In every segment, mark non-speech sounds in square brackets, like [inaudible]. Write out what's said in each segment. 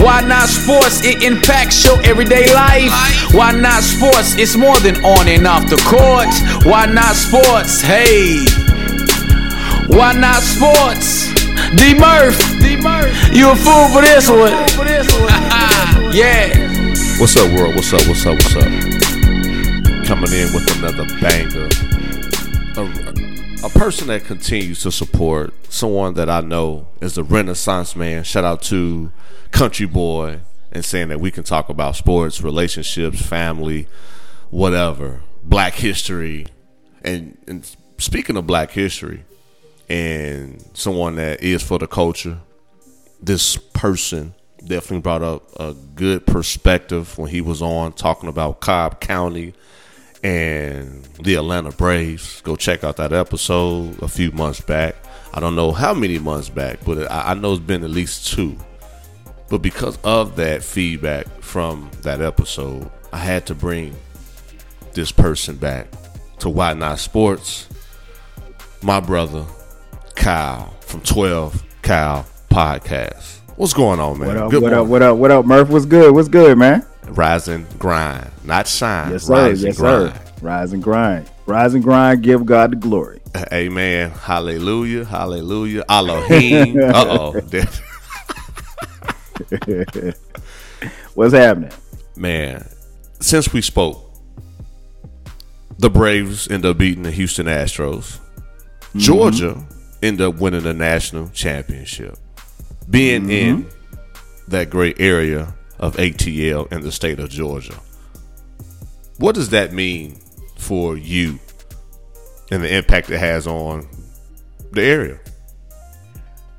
Why not sports? It impacts your everyday life. Why not sports? It's more than on and off the court. Why not sports? Hey. Why not sports? D Murph. You a fool for this one. [laughs] yeah. What's up, world? What's up? What's up? What's up? Coming in with another banger. A, a person that continues to support someone that I know is a Renaissance man. Shout out to Country Boy and saying that we can talk about sports, relationships, family, whatever, Black history, and, and speaking of Black history, and someone that is for the culture, this person definitely brought up a good perspective when he was on talking about Cobb County and the Atlanta Braves. Go check out that episode a few months back. I don't know how many months back, but I, I know it's been at least two. But because of that feedback from that episode, I had to bring this person back to Why Not Sports. My brother, Kyle from 12 Kyle Podcast. What's going on, man? What up? Good what up? What up? What up? Murph? What's good? What's good, man? Rise and grind, not shine. Yes, sir. Rise yes, and grind. sir. Rise and grind. Rise and grind. Give God the glory. Amen. Hallelujah. Hallelujah. Elohim. [laughs] uh oh. [laughs] [laughs] What's happening? Man, since we spoke, the Braves end up beating the Houston Astros. Georgia end up winning the national championship. Being in that great area of ATL in the state of Georgia. What does that mean for you and the impact it has on the area?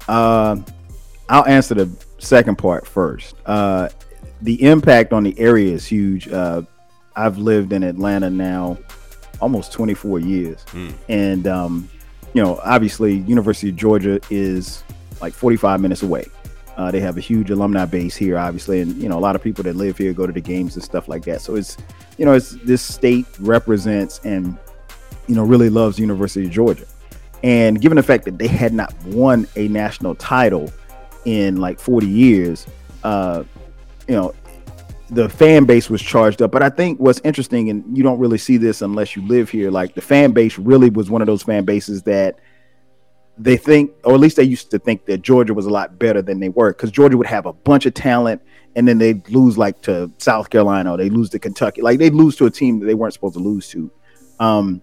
Uh, I'll answer the second part first. Uh, the impact on the area is huge. Uh, I've lived in Atlanta now almost 24 years, and um, you know, obviously, University of Georgia is like 45 minutes away. Uh, they have a huge alumni base here, obviously, and you know, a lot of people that live here go to the games and stuff like that. So it's, you know, it's this state represents and you know really loves University of Georgia. And given the fact that they had not won a national title in like 40 years, uh, you know, the fan base was charged up. But I think what's interesting, and you don't really see this unless you live here, like the fan base really was one of those fan bases that they think, or at least they used to think that Georgia was a lot better than they were, because Georgia would have a bunch of talent, and then they'd lose like to South Carolina, or they lose to Kentucky, like they'd lose to a team that they weren't supposed to lose to. Um,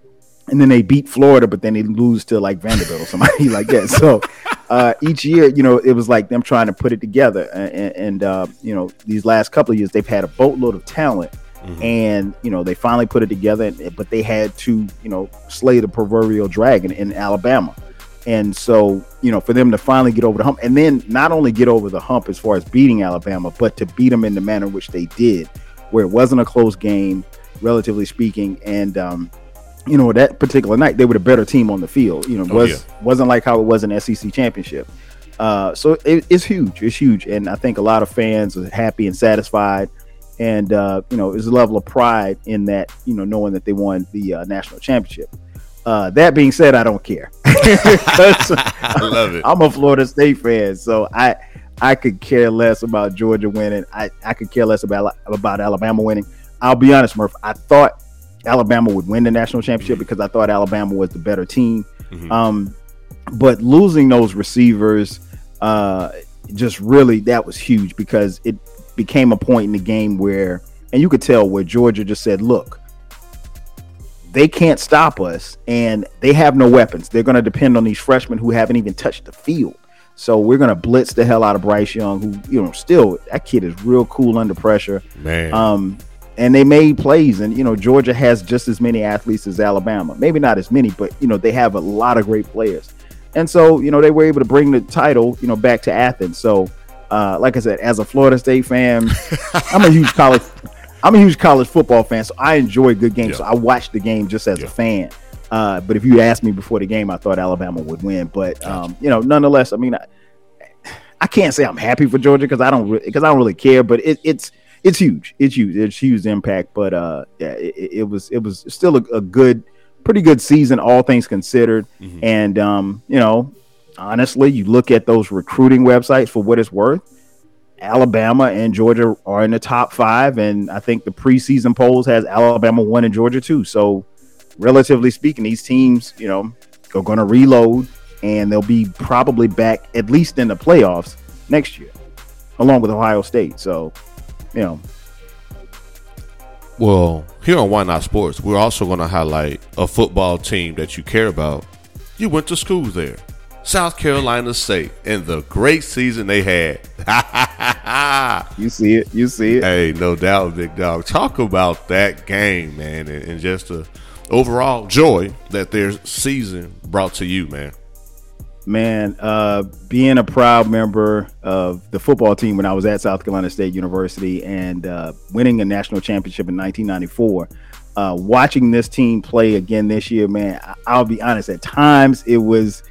and then they beat Florida, but then they lose to like Vanderbilt or somebody [laughs] like that. So uh, each year, you know, it was like them trying to put it together. And, and uh, you know, these last couple of years, they've had a boatload of talent, and you know, they finally put it together. But they had to, you know, slay the proverbial dragon in Alabama. And so, you know, for them to finally get over the hump, and then not only get over the hump as far as beating Alabama, but to beat them in the manner in which they did, where it wasn't a close game, relatively speaking, and um, you know, that particular night they were the better team on the field. You know, Oh, was yeah. wasn't like how it was an SEC championship. Uh, so it, it's huge. It's huge, and I think a lot of fans are happy and satisfied. And uh, you know, there's a level of pride in that. You know, knowing that they won the uh, national championship. Uh, that being said, I don't care. [laughs] I love it. I'm a Florida State fan, so I I could care less about Georgia winning. I, I could care less about about Alabama winning. I'll be honest, Murph. I thought Alabama would win the national championship because I thought Alabama was the better team. Mhm. Um, but losing those receivers, uh, just really that was huge because it became a point in the game where, and you could tell where Georgia just said, "Look, they can't stop us, and they have no weapons. They're going to depend on these freshmen who haven't even touched the field. So we're going to blitz the hell out of Bryce Young, who you know still that kid is real cool under pressure. Man. Um, and they made plays, and you know Georgia has just as many athletes as Alabama. Maybe not as many, but you know they have a lot of great players. And so you know they were able to bring the title, you know, back to Athens. So, uh, like I said, as a Florida State fan, [laughs] I'm a huge college. I'm a huge college football fan, so I enjoy good games. Yeah. So I watch the game just as Yeah. a fan. Uh, but if you asked me before the game, I thought Alabama would win. But um, you know, nonetheless, I mean, I, I can't say I'm happy for Georgia because I don't because I don't really care. But it, it's it's huge. It's huge. It's huge impact. But uh, yeah, it, it- was it was still a, a good, pretty good season, all things considered. And um, you know, honestly, you look at those recruiting websites for what it's worth. Alabama and Georgia are in the top five, and I think the preseason polls has Alabama one and Georgia two. So, relatively speaking, these teams, you know, are going to reload, and they'll be probably back at least in the playoffs next year, along with Ohio State. So, you know, Well, here on Why Not Sports, we're also going to highlight a football team that you care about. You went to school there, South Carolina State, and the great season they had. [laughs] you see it, you see it. hey, no doubt, big dog. Talk about that game, man, and, and just the overall joy that their season brought to you, man. Man uh being a proud member of the football team when i was at south carolina state university and uh winning a national championship in 1994 uh watching this team play again this year man i'll be honest at times it was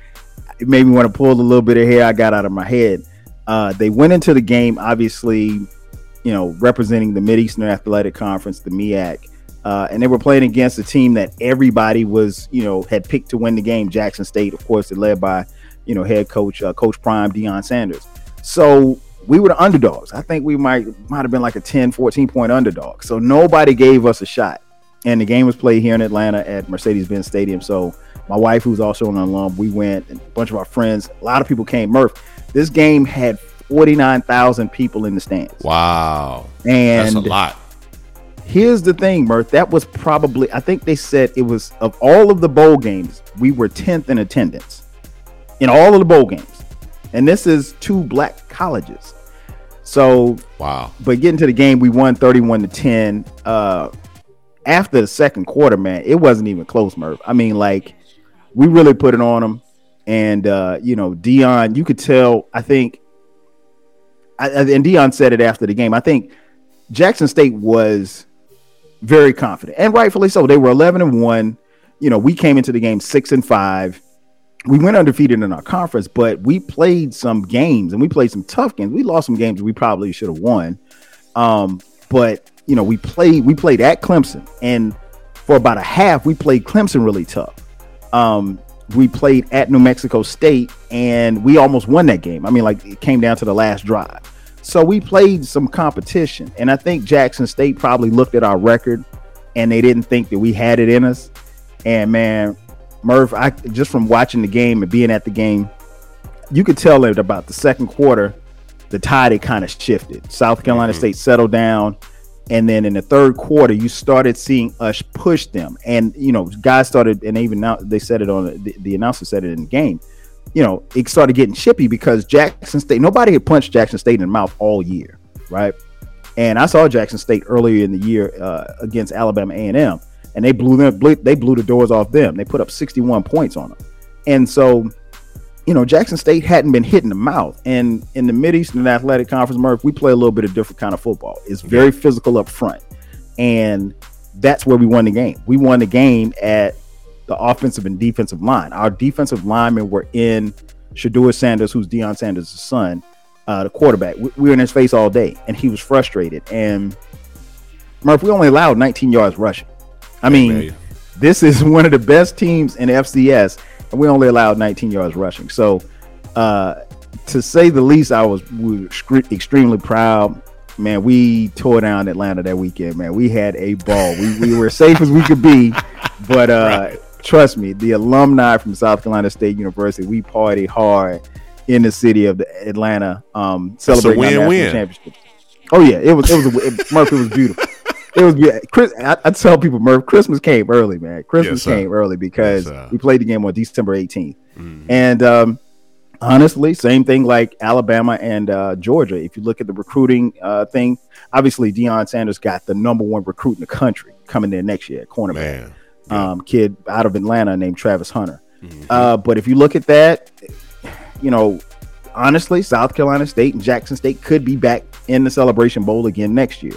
it made me want to pull a little bit of hair i got out of my head uh they went into the game obviously you know representing the mid-eastern athletic conference the MEAC uh, and they were playing against a team that everybody was, you know, had picked to win the game. Jackson State, of course, led by, you know, head coach uh, Coach Prime Deion Sanders. So we were the underdogs. I think we might might have been like a 10, 14 point underdog. So nobody gave us a shot. And the game was played here in Atlanta at Mercedes-Benz Stadium. So my wife, who's also an alum, we went. And a bunch of our friends, a lot of people came. Murph, this game had forty nine thousand people in the stands. Wow, And that's a lot. Here's the thing, Murph. That was probably, I think they said it was of all of the bowl games, we were 10th in attendance in all of the bowl games. And this is two black colleges. So, Wow, but getting to the game, we won 31 to 10. Uh, after the second quarter, man, it wasn't even close, Merv. I mean, like, we really put it on them. And, uh, you know, Deion, you could tell, I think, I, and Deion said it after the game. I think Jackson State was very confident, and rightfully so. They were 11 and 1. You know, we came into the game 6 and 5. We went undefeated in our conference, but we played some games and we played some tough games. We lost some games we probably should have won. Um, but you know, we played we played at Clemson, and for about a half, we played Clemson really tough. Um, we played at New Mexico State, and we almost won that game. I mean, like it came down to the last drive. So we played some competition, and I think Jackson State probably looked at our record, and they didn't think that we had it in us. And man, Murph, I just from watching the game and being at the game, you could tell that about the second quarter, the tide had kind of shifted. South Carolina State settled down. And then in the third quarter, you started seeing us push them. And, you know, guys started, and even now they said it on the, the announcer said it in the game. You know, it started getting chippy because Jackson State, nobody had punched Jackson State in the mouth all year, right? And I saw Jackson State earlier in the year uh, against Alabama A&M, and they blew them, blew, they blew the doors off them. They put up 61 points on them. And so you know, Jackson State hadn't been hit in the mouth. And in the Mideastern Athletic Conference, Murph, we play a little bit of different kind of football. It's very physical up front. And that's where we won the game. We won the game at the offensive and defensive line. Our defensive linemen were in Shedeur Sanders, who's Deion Sanders' son, uh, the quarterback. We, we were in his face all day, and he was frustrated. And Murph, we only allowed 19 yards rushing. I mean, this is [laughs] one of the best teams in FCS, and we only allowed 19 yards rushing. So, uh, to say the least, I was we extremely proud. Man, we tore down Atlanta that weekend. Man, we had a ball. We, we were safe as we could be, but uh, trust me, the alumni from South Carolina State University, we party hard in the city of the Atlanta, um, celebrating our national championship. Oh yeah, it was it was a, it, Murph. It was beautiful. It was be- Chris. I, I tell people, Murph, Christmas came early, man. Christmas Yes, came early because Yes, we played the game on December 18th. Mhm. And um, honestly, same thing like Alabama and uh, Georgia. If you look at the recruiting uh, thing, obviously Deion Sanders got the number one recruit in the country coming there next year cornerback. man. Um, kid out of Atlanta named Travis Hunter. Mhm. Uh, but if you look at that, you know, honestly, South Carolina State and Jackson State could be back in the Celebration Bowl again next year.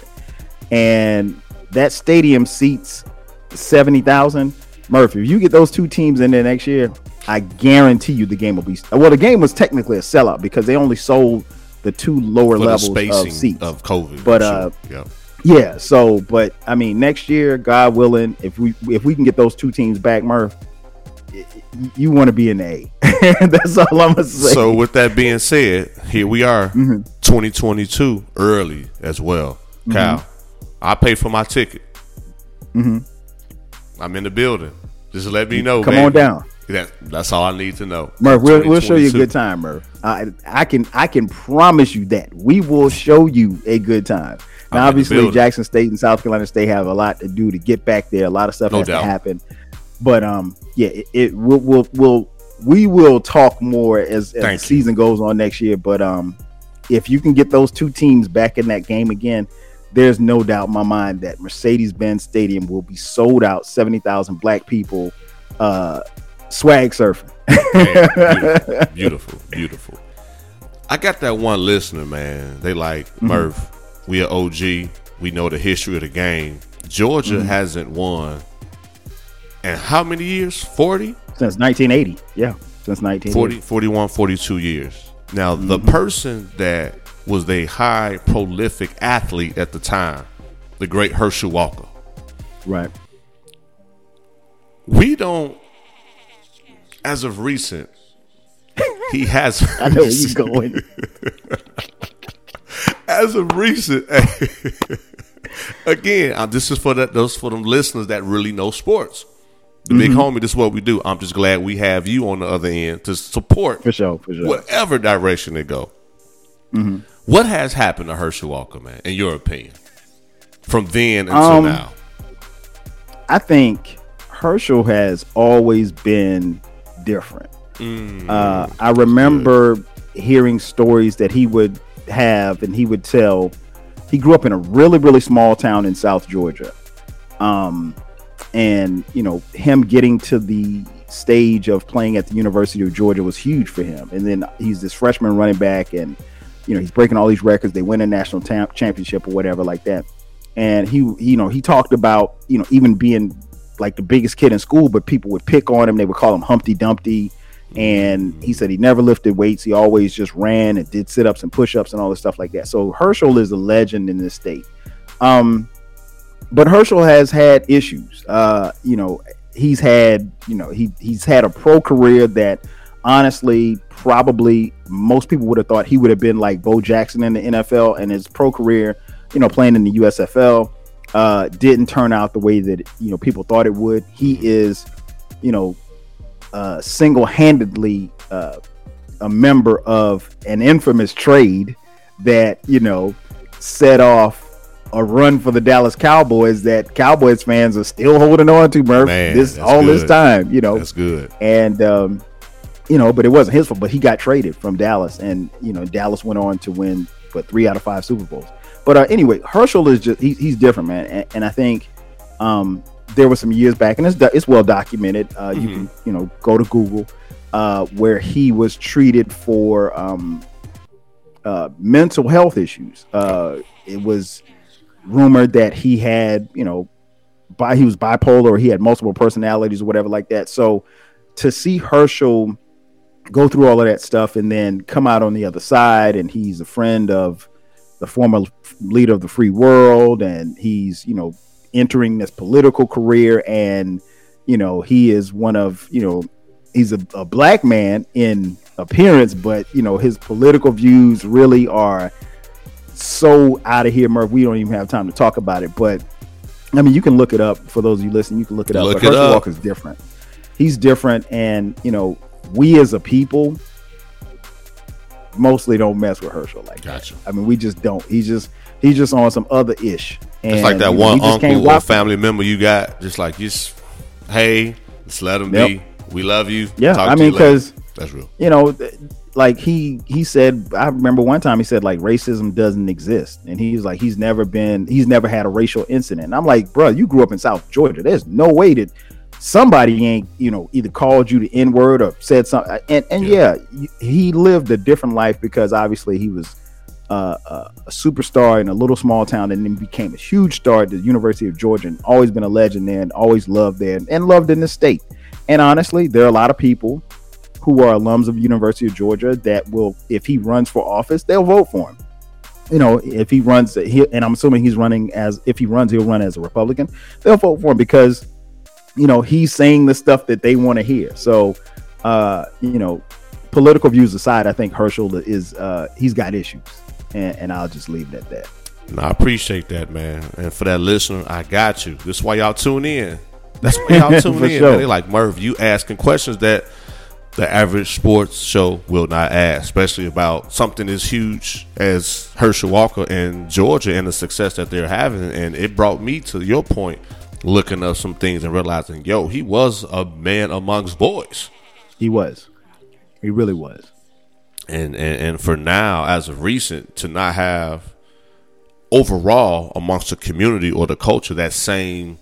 And that stadium seats seventy thousand. Murphy, if you get those two teams in there next year, I guarantee you the game will be. Well, the game was technically a sellout because they only sold the two lower For levels of seats. of COVID. But, sure. uh, yeah. Yeah, so but I mean next year, God willing, if we if we can get those two teams back, Murph, you want to be in the A. [laughs] That's all I'm gonna say. So with that being said, here we are, Mm-hmm. 2022, early as well. Kyle, I paid for my ticket. I'm in the building. Just let me know. Mm-hmm. Come baby. on down. That, that's all I need to know. Murph, we'll, we'll show you a good time, Murph. I, I can I can promise you that we will show you a good time. I'm Now, obviously. Jackson State and South Carolina State have a lot to do to get back there. A lot of stuff No has doubt. to happen. But um, yeah, it, it will will will we will talk more as, as the season goes on next year. But um, if you can get those two teams back in that game again, there's no doubt in my mind that Mercedes-Benz Stadium will be sold out. Seventy thousand black people, uh, swag surfing. Man, [laughs] beautiful, beautiful, beautiful. I got that one listener, man. They like Mm-hmm. Murph. We are OG. We know the history of the game. Georgia Mm-hmm. hasn't won. And how many years? 40? Since 1980. Yeah. Since 1980. 40, 41, 42 years. Now, the Mm-hmm. person that was a high prolific athlete at the time, the great Herschel Walker, Right. we don't, as of recent, [laughs] he has. [laughs] I know where you're going. [laughs] as of recent, again, uh, this is for that those for them listeners that really know sports. The Mm-hmm. big homie, this is what we do. I'm just glad we have you on the other end to support For sure. For sure. whatever direction they go. Mm-hmm. What has happened to Herschel Walker, man, in your opinion, from then until Um, now? I think Herschel has always been different. Mm, Uh, I remember hearing stories that he would have and he would tell. He grew up in a really, really small town in South Georgia. Um, and, you know, him getting to the stage of playing at the University of Georgia was huge for him. And then he's this freshman running back and, you know, he's breaking all these records. They win a national tam- championship or whatever like that. And he, you know, he talked about, you know, even being like the biggest kid in school, but people would pick on him. They would call him Humpty Dumpty. And he said he never lifted weights. He always just ran and did sit ups and push ups and all this stuff like that. So Herschel is a legend in this state. Um, but Herschel has had issues. Uh, you know, he's had, you know, he he's had a pro career that honestly probably most people would have thought he would have been like Bo Jackson in the NFL and his pro career, you know, playing in the USFL uh didn't turn out the way that you know people thought it would. He is, you know, uh single-handedly uh a member of an infamous trade that, you know, set off a run for the Dallas Cowboys that Cowboys fans are still holding on to, Murph. Man, this all this time, you know. That's good. and um, you know, but it wasn't his fault. But he got traded from Dallas, and you know, Dallas went on to win but three out of five Super Bowls. But uh, anyway, Herschel is just he, he's different, man, and, and I think um, there were some years back, and it's it's well documented. Uh, You can you know go to Google uh, where he was treated for um, uh, mental health issues. Uh, it was rumored that he had you know bi- he was bipolar or he had multiple personalities or whatever like that. So to see Herschel go through all of that stuff and then come out on the other side and he's a friend of the former leader of the free world and he's you know entering this political career and you know he is one of you know he's a, a black man in appearance but you know his political views really are so out of here Murph we don't even have time to talk about it but I mean you can look it up for those of you listening you can look it up Look but it Herschel up. Walker's different he's different and you know we as a people mostly don't mess with Herschel like Gotcha. that. I mean, we just don't. He's just he's just on some other ish. And It's like that know, one can't uncle or family member you got, just like just hey, just let him Yep. be. We love you. Yeah, Talk I mean, because that's real. you know, like he he said. I remember one time he said like racism doesn't exist, and he's like he's never been he's never had a racial incident. And I'm like, bro, you grew up in South Georgia. There's no way that somebody ain't you know either called you the n word or said something. And and yeah, y- he lived a different life because obviously he was. uh, a, a superstar in a little small town and then became a huge star at the University of Georgia and always been a legend there and always loved there and loved in the state. And honestly, there are a lot of people who are alums of the University of Georgia that will, if he runs for office, they'll vote for him. You know, if he runs, he, and I'm assuming he's running as if he runs, he'll run as a Republican. They'll vote for him because, you know, he's saying the stuff that they want to hear. So, uh, you know, political views aside, I think Herschel is uh, he's got issues, and, and I'll just leave it at that. I appreciate that, man. And for that listener, I got you. This is why y'all tune in. That's why y'all [laughs] tune in. Sure. Man. They like Murph, you asking questions that the average sports show will not ask, especially about something as huge as Herschel Walker and Georgia and the success that they're having. And it brought me to your point, looking up some things and realizing, yo, he was a man amongst boys. He was. He really was. And, and and for now, as of recent, to not have overall amongst the community or the culture that same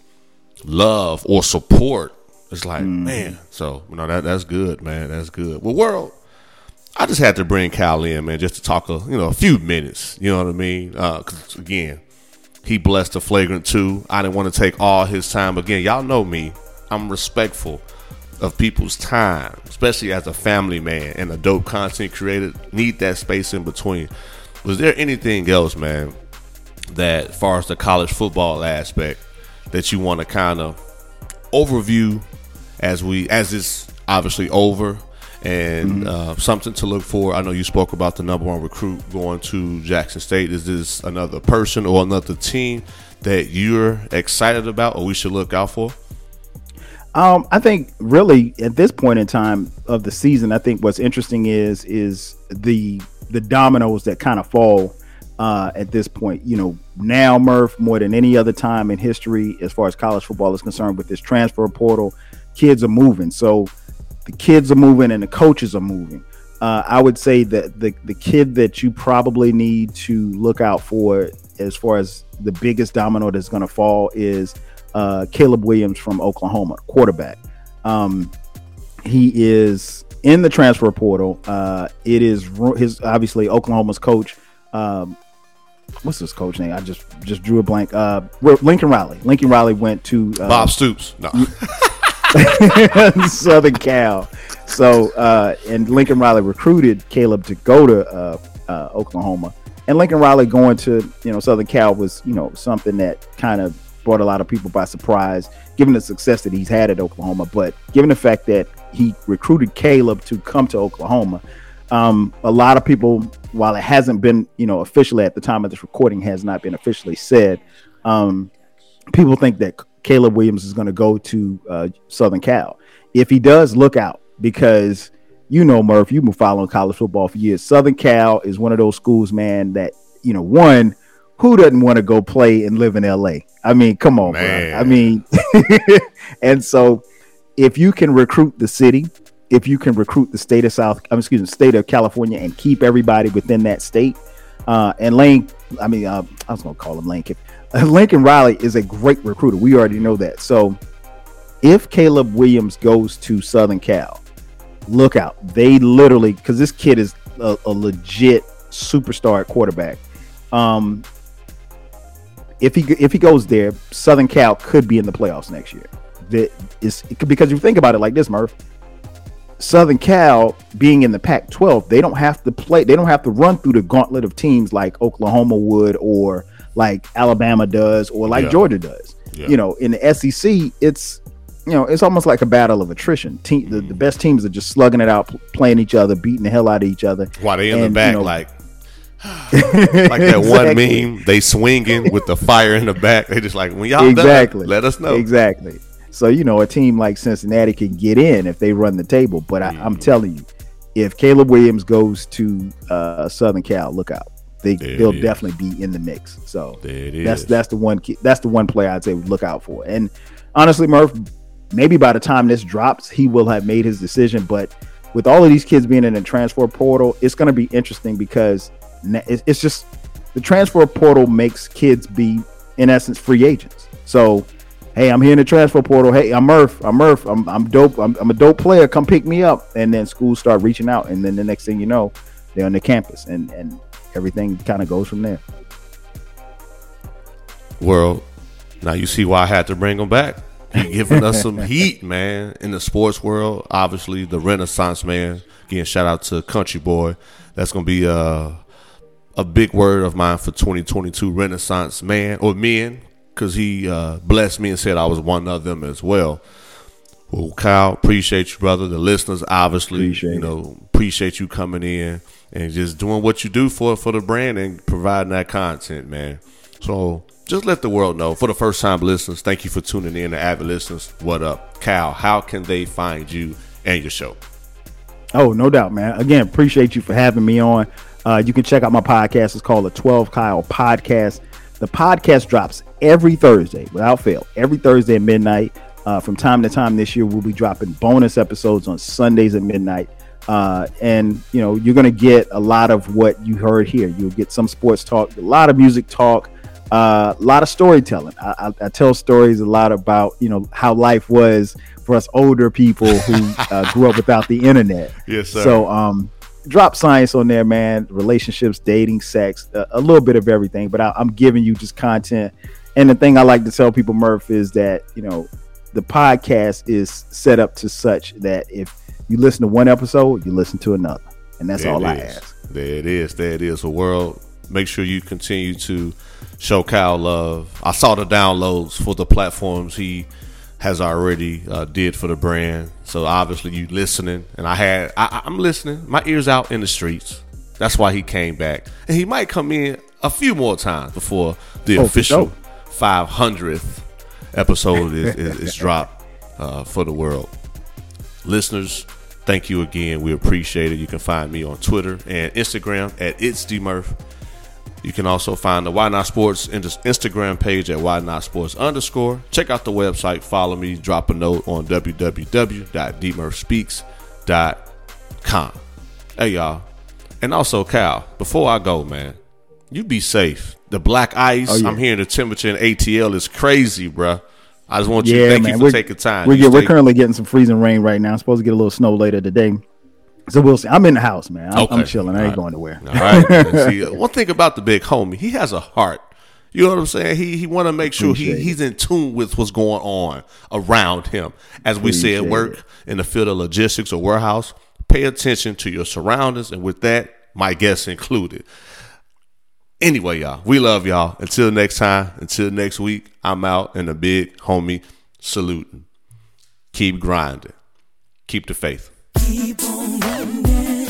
love or support it's like, mm. man. So, you know, that that's good, man. That's good. Well, world, I just had to bring Cal in, man, just to talk a you know a few minutes. You know what I mean? Uh, again, he blessed the flagrant two. I didn't want to take all his time. Again, y'all know me. I'm respectful of people's time, especially as a family man and a dope content creator. Need that space in between. Was there anything else, man, that, as far as the college football aspect, that you want to kind of overview as we as it's obviously over and mm-hmm. uh, something to look for. I know you spoke about the number one recruit going to Jackson State. Is this another person or another team that you're excited about, or we should look out for? Um, I think really at this point in time of the season, I think what's interesting is is the the dominoes that kind of fall uh, at this point. You know, now Murph more than any other time in history, as far as college football is concerned, with this transfer portal kids are moving. So the kids are moving and the coaches are moving. Uh, I would say that the the kid that you probably need to look out for as far as the biggest domino that's going to fall is uh, Caleb Williams from Oklahoma, quarterback. Um, he is in the transfer portal. Uh, it is his obviously Oklahoma's coach. Um, what's his coach name? I just just drew a blank. Uh, Lincoln Riley. Lincoln Riley went to uh, Bob Stoops. No. [laughs] Southern Cal. So, uh, and Lincoln Riley recruited Caleb to go to uh, uh, Oklahoma. And Lincoln Riley going to, you know, Southern Cal was, you know, something that kind of brought a lot of people by surprise, given the success that he's had at Oklahoma. But given the fact that he recruited Caleb to come to Oklahoma, um, a lot of people, while it hasn't been, you know, officially at the time of this recording, has not been officially said. Um, people think that Caleb Williams is going to go to uh, Southern Cal. If he does, look out because you know, Murph, you've been following college football for years. Southern Cal is one of those schools, man, that, you know, one, who doesn't want to go play and live in LA? I mean, come on, man. Bro. I mean, [laughs] and so if you can recruit the city, if you can recruit the state of South, I'm excuse me, state of California and keep everybody within that state, uh, and Lane, I mean, uh, I was gonna call him Lane Kiffin. Lincoln Riley is a great recruiter. We already know that. So if Caleb Williams goes to Southern Cal, look out. They literally because this kid is a, a legit superstar quarterback. Um, if he if he goes there, Southern Cal could be in the playoffs next year. That is because you think about it like this, Murph. Southern Cal being in the Pac-12, they don't have to play. They don't have to run through the gauntlet of teams like Oklahoma would or like Alabama does or like yeah. Georgia does. Yeah. You know, in the SEC, it's you know, it's almost like a battle of attrition. Team, the, the, best teams are just slugging it out, playing each other, beating the hell out of each other. While they in and, the back, you know, like [laughs] like that one meme, they swinging with the fire in the back. They just like when y'all exactly done, let us know exactly. So you know, a team like Cincinnati can get in if they run the table. But I, am telling you, if Caleb Williams goes to uh, Southern Cal, look out they there they'll definitely be in the mix. So that's that's the one that's the one player I'd say look out for. And honestly, Murph, maybe by the time this drops, he will have made his decision. But with all of these kids being in the transfer portal, it's going to be interesting because it's just the transfer portal makes kids be in essence free agents. So hey, I'm here in the transfer portal. Hey, I'm Murph. I'm Murph. I'm, I'm dope. I'm, I'm, a dope player. Come pick me up. And then schools start reaching out. And then the next thing you know, they're on the campus. And, and everything kind of goes from there. World. Now you see why I had to bring him back. He giving us some [laughs] heat, man, in the sports world. Obviously, the Renaissance man. Again, shout out to Country Boy. That's gonna be a a big word of mine for 2022. Renaissance man or men, because he uh, blessed me and said I was one of them as well. Well, Kyle, appreciate you, brother. The listeners, obviously, Appreciate you it. know, appreciate you coming in and just doing what you do for for the brand and providing that content, man. So just let the world know. For the first time listeners, thank you for tuning in. The avid listeners, what up, Cal? How can they find you and your show? Oh, no doubt, man. Again, appreciate you for having me on. Uh, you can check out my podcast. It's called the 12 Kyle Podcast. The podcast drops every Thursday without fail, every Thursday at midnight. Uh, from time to time this year, we'll be dropping bonus episodes on Sundays at midnight. Uh, and, you know, you're going to get a lot of what you heard here. You'll get some sports talk, a lot of music talk, uh, a lot of storytelling. I, I, I tell stories a lot about, you know, how life was for us older people who [laughs] uh, grew up without the internet. Yes, sir. So, um, drop science on there, man. Relationships, dating, sex, a, a little bit of everything. But I, I'm giving you just content. And the thing I like to tell people, Murph, is that you know the podcast is set up to such that if you listen to one episode, you listen to another, and that's There all I is. ask. There it is. There it is. The world. Make sure you continue to show Kyle love. I saw the downloads for the platforms he has already uh, did for the brand. So obviously you listening, and I had I, I'm listening. My ears out in the streets. That's why he came back, and he might come in a few more times before the Oh, official sure. 500th episode is, is, is dropped uh, for the world listeners, thank you again. We appreciate it. You can find me on Twitter and Instagram at it's dmurph. You can also find the Why Not Sports Instagram page at Why Not Sports underscore. Check out the website. Follow me. Drop a note on www.dmurphspeaks.com. Hey y'all, and also Cal. Before I go, man, you be safe. The black ice. Oh, yeah. I'm hearing the temperature in ATL is crazy, bruh. I just want you to Yeah, thank man. you for we're, taking time. We're, get- we're currently getting some freezing rain right now. I'm supposed to get a little snow later today. So we'll see. I'm in the house, man. I'm, I'm Okay. chilling. I ain't right. going nowhere. All right. [laughs] See, uh, one thing about the big homie, he has a heart. You know what I'm saying? He he want to make sure he, Appreciate he's in tune with what's going on around him. As we say at work it. in the field of logistics or warehouse, pay attention to your surroundings, and with that, my guests included. Anyway, y'all, we love y'all. Until next time, until next week, I'm out and a big homie saluting. Keep grinding. Keep the faith. Keep on.